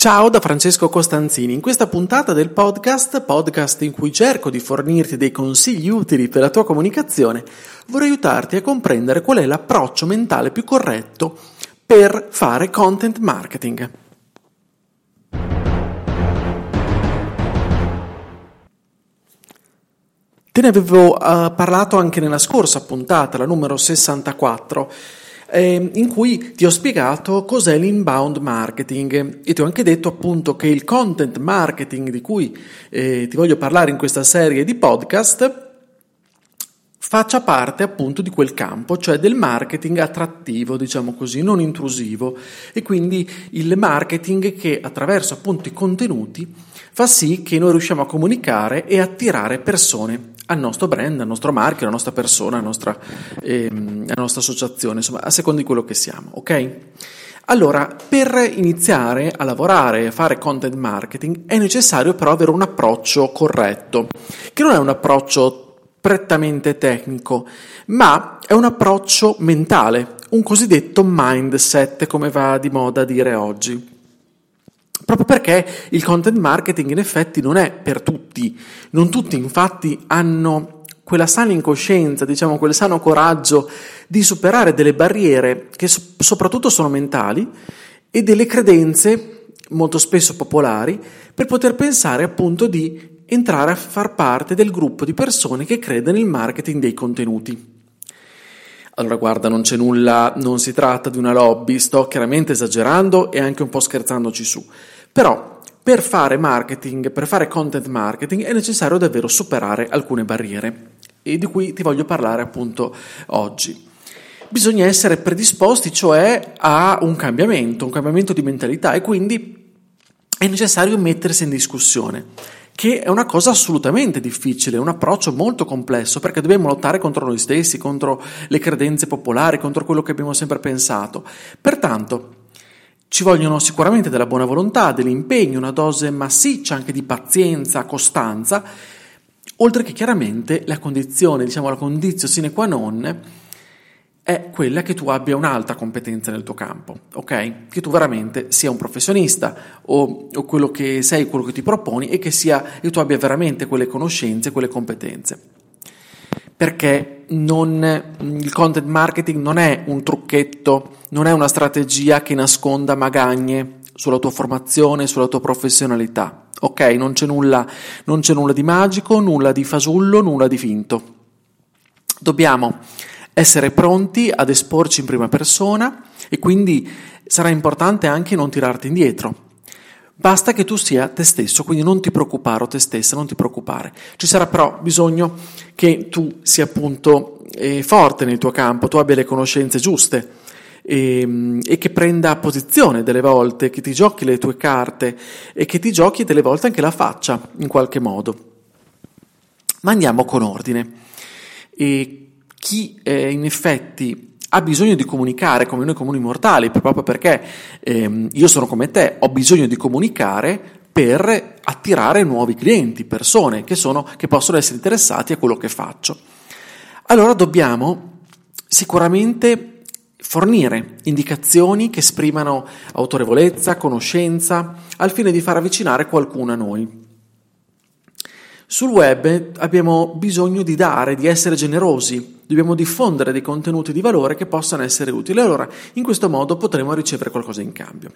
Ciao da Francesco Costanzini. In questa puntata del podcast, podcast in cui cerco di fornirti dei consigli utili per la tua comunicazione, vorrei aiutarti a comprendere qual è l'approccio mentale più corretto per fare content marketing. Te ne avevo uh, parlato anche nella scorsa puntata, la numero 64 eh, in cui ti ho spiegato cos'è l'inbound marketing. E ti ho anche detto appunto che il content marketing di cui eh, ti voglio parlare in questa serie di podcast faccia parte appunto di quel campo, cioè del marketing attrattivo, diciamo così, non intrusivo. E quindi il marketing che attraverso appunto i contenuti fa sì che noi riusciamo a comunicare e attirare persone al nostro brand, al nostro marchio, alla nostra persona, alla nostra, ehm, alla nostra associazione, insomma, a seconda di quello che siamo, ok? Allora, per iniziare a lavorare e fare content marketing è necessario però avere un approccio corretto, che non è un approccio prettamente tecnico, ma è un approccio mentale, un cosiddetto mindset, come va di moda dire oggi. Proprio perché il content marketing in effetti non è per tutti, non tutti infatti hanno quella sana incoscienza, diciamo quel sano coraggio di superare delle barriere che soprattutto sono mentali e delle credenze molto spesso popolari per poter pensare appunto di entrare a far parte del gruppo di persone che crede nel marketing dei contenuti. Allora guarda, non c'è nulla, non si tratta di una lobby, sto chiaramente esagerando e anche un po' scherzandoci su. Però per fare marketing, per fare content marketing è necessario davvero superare alcune barriere e di cui ti voglio parlare appunto oggi. Bisogna essere predisposti cioè a un cambiamento, un cambiamento di mentalità e quindi è necessario mettersi in discussione che è una cosa assolutamente difficile, un approccio molto complesso perché dobbiamo lottare contro noi stessi, contro le credenze popolari, contro quello che abbiamo sempre pensato. Pertanto, ci vogliono sicuramente della buona volontà, dell'impegno, una dose massiccia anche di pazienza, costanza, oltre che chiaramente la condizione, diciamo la condizione sine qua non, è quella che tu abbia un'alta competenza nel tuo campo, ok? Che tu veramente sia un professionista o, o quello che sei, quello che ti proponi e che, sia, e tu abbia veramente quelle conoscenze, quelle competenze. Perché non, il content marketing non è un trucchetto non è una strategia che nasconda magagne sulla tua formazione, sulla tua professionalità. Ok, non c'è nulla, non c'è nulla di magico, nulla di fasullo, nulla di finto. Dobbiamo essere pronti ad esporci in prima persona e quindi sarà importante anche non tirarti indietro. Basta che tu sia te stesso, quindi non ti preoccupare o te stessa, non ti preoccupare. Ci sarà però bisogno che tu sia appunto eh, forte nel tuo campo, tu abbia le conoscenze giuste e, ehm, e, che prenda posizione delle volte, che ti giochi le tue carte e che ti giochi delle volte anche la faccia in qualche modo. Ma andiamo con ordine. E chi eh, in effetti ha bisogno di comunicare come noi comuni mortali, proprio perché eh, io sono come te, ho bisogno di comunicare per attirare nuovi clienti, persone che, sono, che possono essere interessati a quello che faccio. Allora dobbiamo sicuramente fornire indicazioni che esprimano autorevolezza, conoscenza, al fine di far avvicinare qualcuno a noi. Sul web abbiamo bisogno di dare, di essere generosi, dobbiamo diffondere dei contenuti di valore che possano essere utili. Allora, in questo modo potremo ricevere qualcosa in cambio.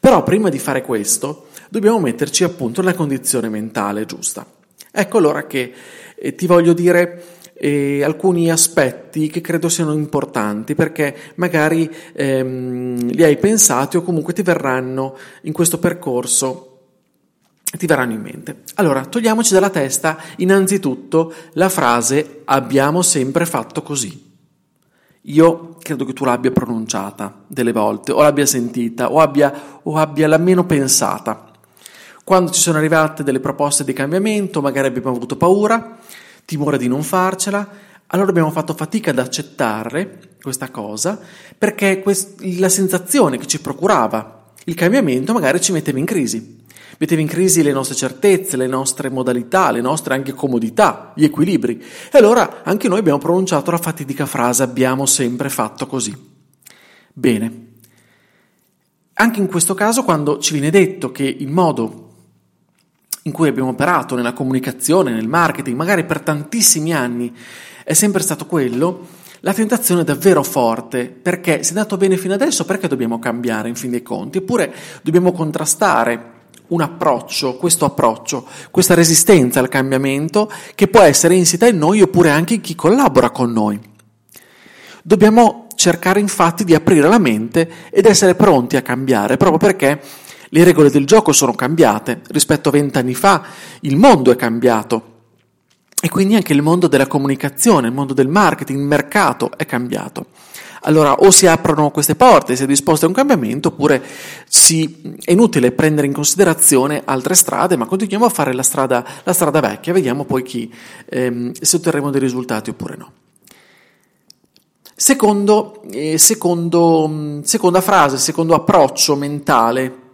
Però prima di fare questo, dobbiamo metterci appunto nella condizione mentale giusta. Ecco allora che eh, ti voglio dire e alcuni aspetti che credo siano importanti perché magari ehm, li hai pensati o comunque ti verranno in questo percorso ti verranno in mente. Allora, togliamoci dalla testa innanzitutto la frase abbiamo sempre fatto così. Io credo che tu l'abbia pronunciata delle volte, o l'abbia sentita, o abbia, o abbia almeno pensata. Quando ci sono arrivate delle proposte di cambiamento, magari abbiamo avuto paura, timore di non farcela, allora abbiamo fatto fatica ad accettare questa cosa perché quest- la sensazione che ci procurava il cambiamento magari ci metteva in crisi. Metteva in crisi le nostre certezze, le nostre modalità, le nostre anche comodità, gli equilibri. E allora anche noi abbiamo pronunciato la fatidica frase abbiamo sempre fatto così. Bene. Anche in questo caso, quando ci viene detto che il modo in cui abbiamo operato nella comunicazione, nel marketing, magari per tantissimi anni, è sempre stato quello, la tentazione è davvero forte, perché se è andato bene fino adesso, perché dobbiamo cambiare in fin dei conti? Eppure dobbiamo contrastare un approccio, questo approccio, questa resistenza al cambiamento che può essere insita in noi oppure anche in chi collabora con noi. Dobbiamo cercare infatti di aprire la mente ed essere pronti a cambiare, proprio perché le regole del gioco sono cambiate, rispetto a vent'anni fa il mondo è cambiato e quindi anche il mondo della comunicazione, il mondo del marketing, il mercato è cambiato. Allora o si aprono queste porte, si è disposto a un cambiamento, oppure si, è inutile prendere in considerazione altre strade, ma continuiamo a fare la strada, la strada vecchia, vediamo poi chi, ehm, se otterremo dei risultati oppure no. Secondo, eh, secondo, seconda frase, secondo approccio mentale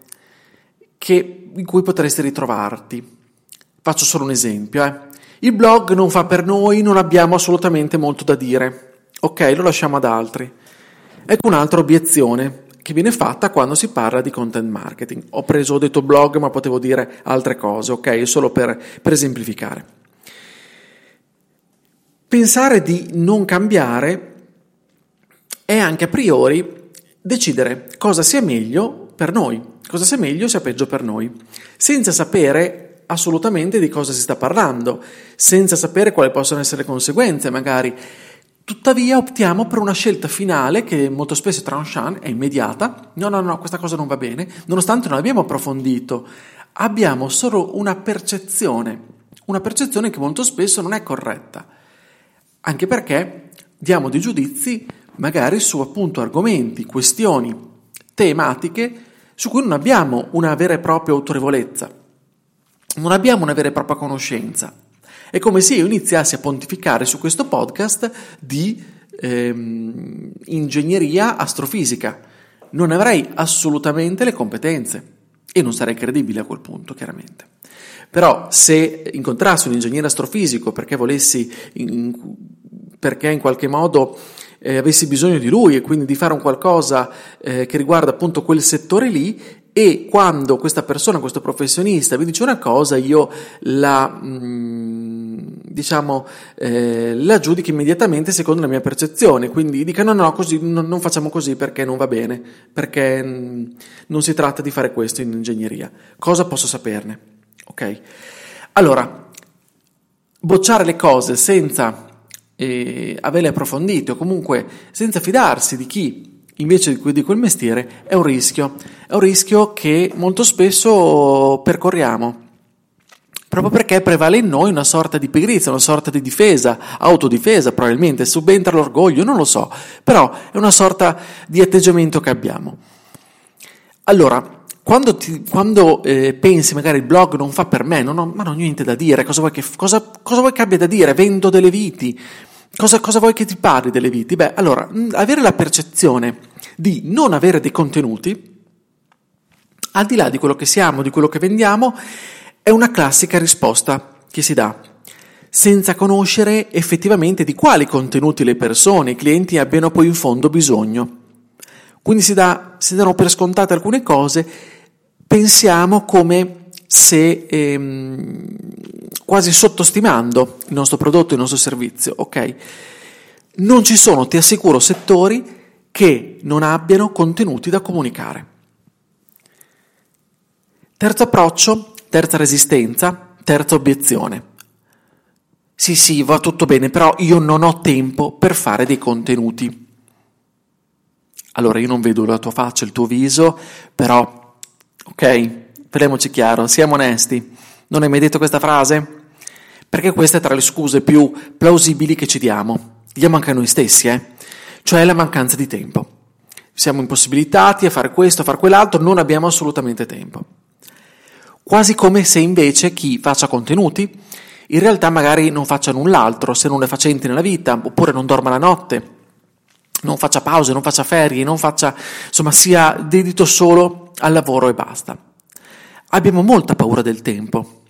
che, in cui potresti ritrovarti. Faccio solo un esempio. Eh. Il blog non fa per noi, non abbiamo assolutamente molto da dire. Ok, lo lasciamo ad altri. Ecco un'altra obiezione che viene fatta quando si parla di content marketing. Ho preso, ho detto blog, ma potevo dire altre cose, ok? Solo per, per esemplificare. Pensare di non cambiare è anche a priori decidere cosa sia meglio per noi cosa sia meglio sia peggio per noi, senza sapere assolutamente di cosa si sta parlando, senza sapere quali possono essere le conseguenze magari. Tuttavia optiamo per una scelta finale che molto spesso è tranchant, è immediata. No, no, no, questa cosa non va bene, nonostante non abbiamo approfondito. Abbiamo solo una percezione, una percezione che molto spesso non è corretta. Anche perché diamo dei giudizi magari su appunto argomenti, questioni, tematiche su cui non abbiamo una vera e propria autorevolezza, non abbiamo una vera e propria conoscenza. È come se io iniziassi a pontificare su questo podcast di ehm, ingegneria astrofisica. Non avrei assolutamente le competenze e non sarei credibile a quel punto, chiaramente. Però se incontrassi un ingegnere astrofisico perché volessi, in, perché in qualche modo eh, avessi bisogno di lui e quindi di fare un qualcosa eh, che riguarda appunto quel settore lì e quando questa persona, questo professionista mi dice una cosa, io la, mm, diciamo, eh, la giudico immediatamente secondo la mia percezione, quindi dica no, no, così, no, non facciamo così perché non va bene, perché mm, non si tratta di fare questo in ingegneria. Cosa posso saperne? Ok? Allora, bocciare le cose senza e averle approfondite o comunque senza fidarsi di chi invece di quel mestiere è un rischio, è un rischio che molto spesso percorriamo. Proprio perché prevale in noi una sorta di pigrizia, una sorta di difesa, autodifesa probabilmente, subentra l'orgoglio, non lo so, però è una sorta di atteggiamento che abbiamo. Allora, quando, ti, quando eh, pensi magari il blog non fa per me, non ho, ma non ho niente da dire, cosa vuoi che, cosa, cosa vuoi che abbia da dire? Vendo delle viti, cosa, cosa vuoi che ti parli delle viti? Beh, allora, avere la percezione di non avere dei contenuti, al di là di quello che siamo, di quello che vendiamo, è una classica risposta che si dà, senza conoscere effettivamente di quali contenuti le persone, i clienti abbiano poi in fondo bisogno. Quindi si, dà, si danno per scontate alcune cose, pensiamo come se ehm, quasi sottostimando il nostro prodotto, il nostro servizio, ok? Non ci sono, ti assicuro, settori che non abbiano contenuti da comunicare. Terzo approccio, terza resistenza, terza obiezione. Sì, sì, va tutto bene, però io non ho tempo per fare dei contenuti. Allora io non vedo la tua faccia, il tuo viso, però, ok, parliamoci chiaro, siamo onesti. Non hai mai detto questa frase? Perché questa è tra le scuse più plausibili che ci diamo. Diamo anche a noi stessi, eh? Cioè la mancanza di tempo. Siamo impossibilitati a fare questo, a fare quell'altro, non abbiamo assolutamente tempo. Quasi come se invece chi faccia contenuti in realtà magari non faccia null'altro se non le facenti nella vita, oppure non dorma la notte, non faccia pause, non faccia ferie, non faccia, insomma, sia dedito solo al lavoro e basta. Abbiamo molta paura del tempo.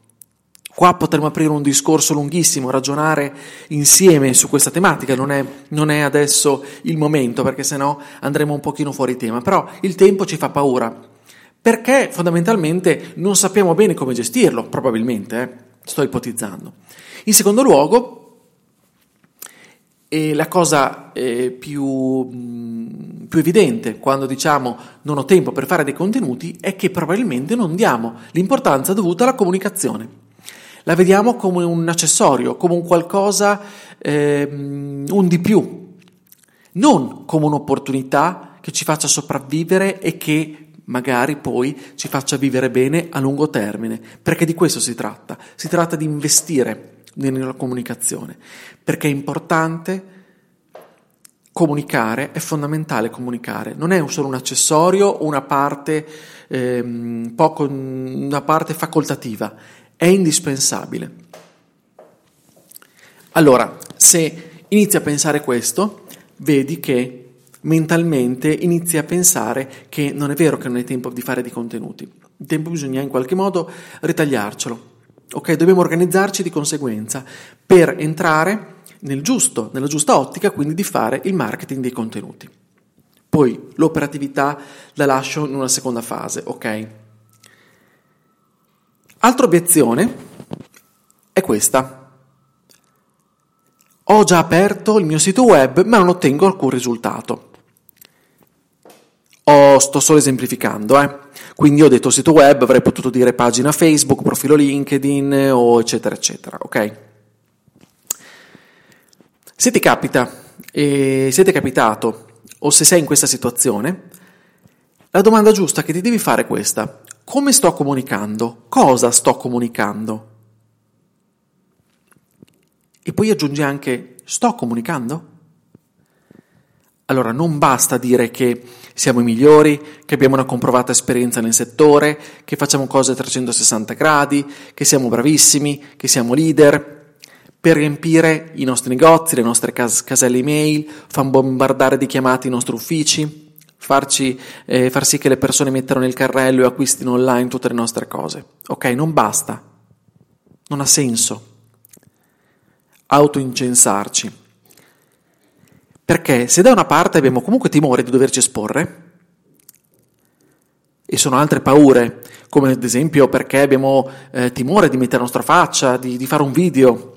Qua potremmo aprire un discorso lunghissimo, ragionare insieme su questa tematica, non è, non è adesso il momento perché sennò andremo un pochino fuori tema, però il tempo ci fa paura, perché fondamentalmente non sappiamo bene come gestirlo, probabilmente, eh? sto ipotizzando. In secondo luogo, e la cosa eh, più, mh, più, evidente quando diciamo non ho tempo per fare dei contenuti è che probabilmente non diamo l'importanza dovuta alla comunicazione la vediamo come un accessorio, come un qualcosa, eh, un di più, non come un'opportunità che ci faccia sopravvivere e che magari poi ci faccia vivere bene a lungo termine, perché di questo si tratta, si tratta di investire nella comunicazione, perché è importante comunicare, è fondamentale comunicare, non è solo un accessorio, una parte, ehm, poco, una parte facoltativa, è indispensabile. Allora, se inizi a pensare questo, vedi che mentalmente inizi a pensare che non è vero che non hai tempo di fare dei contenuti. Il tempo bisogna in qualche modo ritagliarcelo. Ok, dobbiamo organizzarci di conseguenza per entrare nel giusto, nella giusta ottica, quindi di fare il marketing dei contenuti. Poi l'operatività la lascio in una seconda fase, ok? Altra obiezione è questa. Ho già aperto il mio sito web ma non ottengo alcun risultato. Oh, sto solo esemplificando, eh. Quindi ho detto sito web, avrei potuto dire pagina Facebook, profilo LinkedIn o eccetera eccetera, ok? Se ti capita, e se ti è capitato o se sei in questa situazione, la domanda giusta che ti devi fare è questa. Come sto comunicando? Cosa sto comunicando? E poi aggiungi anche sto comunicando? Allora non basta dire che siamo i migliori, che abbiamo una comprovata esperienza nel settore, che facciamo cose a 360 gradi, che siamo bravissimi, che siamo leader, per riempire i nostri negozi, le nostre cas- caselle email, far bombardare di chiamate i nostri uffici farci, eh, far sì che le persone mettano nel carrello e acquistino online tutte le nostre cose. Ok, non basta, non ha senso autoincensarci. Perché se da una parte abbiamo comunque timore di doverci esporre, e sono altre paure, come ad esempio perché abbiamo eh, timore di mettere la nostra faccia, di, di fare un video,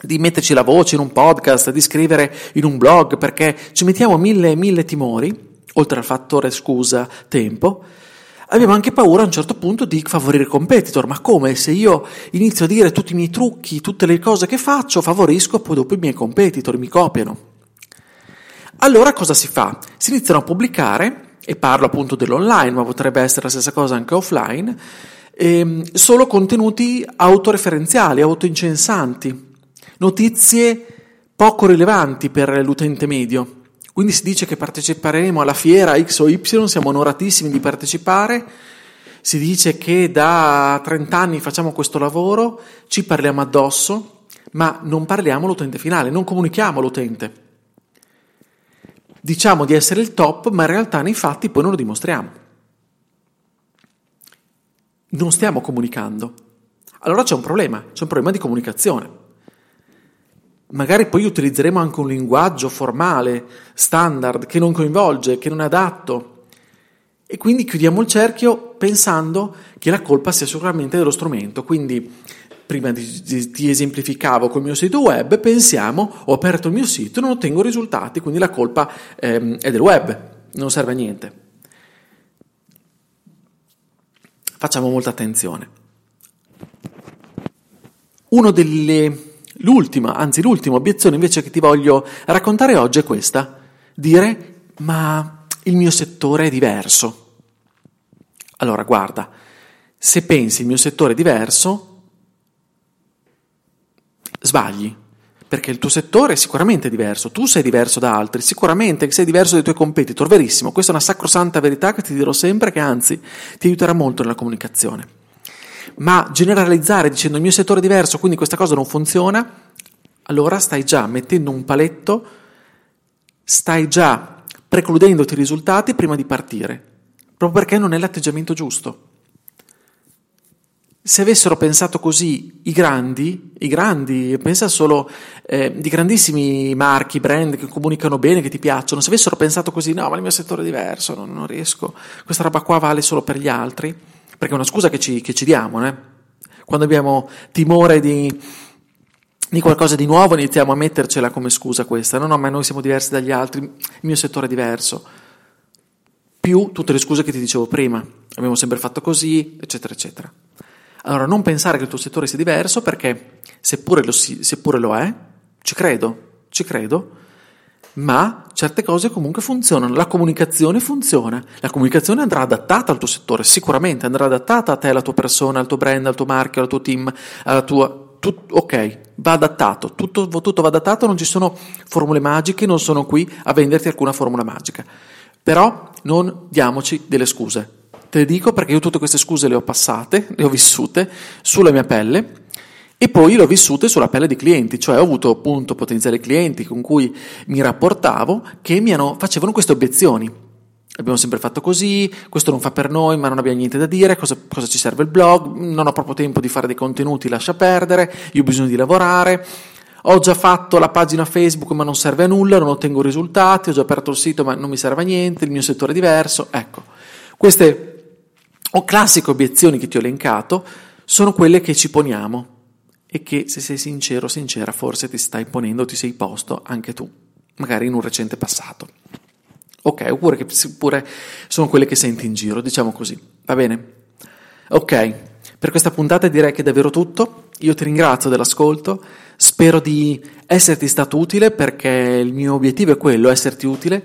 di metterci la voce in un podcast, di scrivere in un blog, perché ci mettiamo mille, mille timori, oltre al fattore scusa tempo, abbiamo anche paura a un certo punto di favorire i competitor. Ma come? Se io inizio a dire tutti i miei trucchi, tutte le cose che faccio, favorisco poi dopo i miei competitor, mi copiano. Allora cosa si fa? Si iniziano a pubblicare, e parlo appunto dell'online, ma potrebbe essere la stessa cosa anche offline, ehm, solo contenuti autoreferenziali, autoincensanti, notizie poco rilevanti per l'utente medio. Quindi si dice che parteciperemo alla fiera X o Y, siamo onoratissimi di partecipare, si dice che da 30 anni facciamo questo lavoro, ci parliamo addosso, ma non parliamo all'utente finale, non comunichiamo all'utente. Diciamo di essere il top, ma in realtà nei fatti poi non lo dimostriamo. Non stiamo comunicando. Allora c'è un problema, c'è un problema di comunicazione. Magari poi utilizzeremo anche un linguaggio formale, standard, che non coinvolge, che non è adatto. E quindi chiudiamo il cerchio pensando che la colpa sia sicuramente dello strumento. Quindi, prima ti, esemplificavo col mio sito web, pensiamo, ho aperto il mio sito non ottengo risultati, quindi la colpa ehm, è del web, non serve a niente. Facciamo molta attenzione. Uno delle L'ultima, anzi l'ultima obiezione invece che ti voglio raccontare oggi è questa. Dire, ma il mio settore è diverso. Allora, guarda, se pensi il mio settore è diverso, sbagli, perché il tuo settore è sicuramente diverso, tu sei diverso da altri, sicuramente sei diverso dai tuoi competitor, verissimo, questa è una sacrosanta verità che ti dirò sempre che anzi ti aiuterà molto nella comunicazione. Ma generalizzare dicendo il mio settore è diverso, quindi questa cosa non funziona, allora stai già mettendo un paletto, stai già precludendoti i risultati prima di partire, proprio perché non è l'atteggiamento giusto. Se avessero pensato così i grandi, i grandi, pensa solo eh, di grandissimi marchi, brand che comunicano bene, che ti piacciono, se avessero pensato così, no, ma il mio settore è diverso, non, non riesco, questa roba qua vale solo per gli altri, perché è una scusa che ci, che ci diamo, eh? quando abbiamo timore di, di qualcosa di nuovo iniziamo a mettercela come scusa questa, no, no, ma noi siamo diversi dagli altri, il mio settore è diverso, più tutte le scuse che ti dicevo prima, abbiamo sempre fatto così, eccetera, eccetera. Allora non pensare che il tuo settore sia diverso perché seppure lo, seppure lo è, ci credo, ci credo, ma certe cose comunque funzionano, la comunicazione funziona, la comunicazione andrà adattata al tuo settore, sicuramente andrà adattata a te, alla tua persona, al tuo brand, al tuo marchio, al tuo team, alla tua... Tut, ok, va adattato, tutto, tutto va adattato, non ci sono formule magiche, non sono qui a venderti alcuna formula magica, però non diamoci delle scuse, Te le dico perché io tutte queste scuse le ho passate, le ho vissute sulla mia pelle e poi le ho vissute sulla pelle di clienti, cioè ho avuto appunto potenziali clienti con cui mi rapportavo che mi hanno, facevano queste obiezioni. Abbiamo sempre fatto così, questo non fa per noi, ma non abbiamo niente da dire, cosa, cosa ci serve il blog, non ho proprio tempo di fare dei contenuti, lascia perdere, io ho bisogno di lavorare, ho già fatto la pagina Facebook ma non serve a nulla, non ottengo risultati, ho già aperto il sito ma non mi serve a niente, il mio settore è diverso, ecco. Queste o classiche obiezioni che ti ho elencato sono quelle che ci poniamo e che se sei sincero sincera forse ti stai ponendo, ti sei posto anche tu, magari in un recente passato. Ok, oppure, che, oppure sono quelle che senti in giro, diciamo così, va bene? Ok, per questa puntata direi che è davvero tutto, io ti ringrazio dell'ascolto, spero di esserti stato utile perché il mio obiettivo è quello, esserti utile.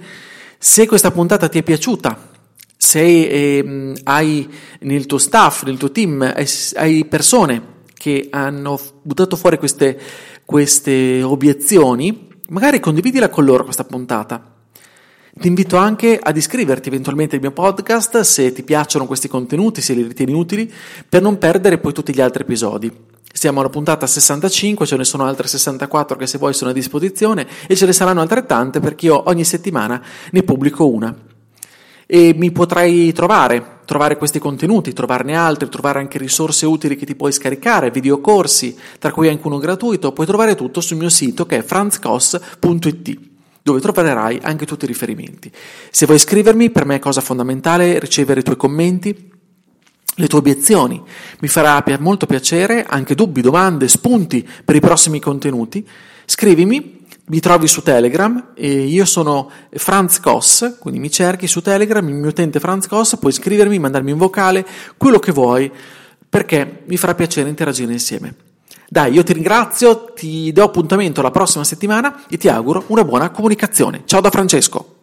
Se questa puntata ti è piaciuta, se eh, hai nel tuo staff, nel tuo team, hai persone che hanno buttato fuori queste, queste obiezioni, magari condividila con loro questa puntata. Ti invito anche ad iscriverti eventualmente al mio podcast se ti piacciono questi contenuti, se li ritieni utili, per non perdere poi tutti gli altri episodi. Siamo alla puntata 65, ce ne sono altre 64 che se vuoi sono a disposizione e ce ne saranno altrettante perché io ogni settimana ne pubblico una e mi potrai trovare, trovare questi contenuti, trovarne altri, trovare anche risorse utili che ti puoi scaricare, videocorsi, tra cui anche uno gratuito, puoi trovare tutto sul mio sito che è franzcos.it dove troverai anche tutti i riferimenti. Se vuoi iscrivermi, per me è cosa fondamentale ricevere i tuoi commenti, le tue obiezioni. Mi farà molto piacere, anche dubbi, domande, spunti per i prossimi contenuti. Scrivimi mi trovi su Telegram, io sono Franz Koss, quindi mi cerchi su Telegram, il mio utente Franz Koss, puoi scrivermi, mandarmi un vocale, quello che vuoi, perché mi farà piacere interagire insieme. Dai, io ti ringrazio, ti do appuntamento la prossima settimana e ti auguro una buona comunicazione. Ciao da Francesco!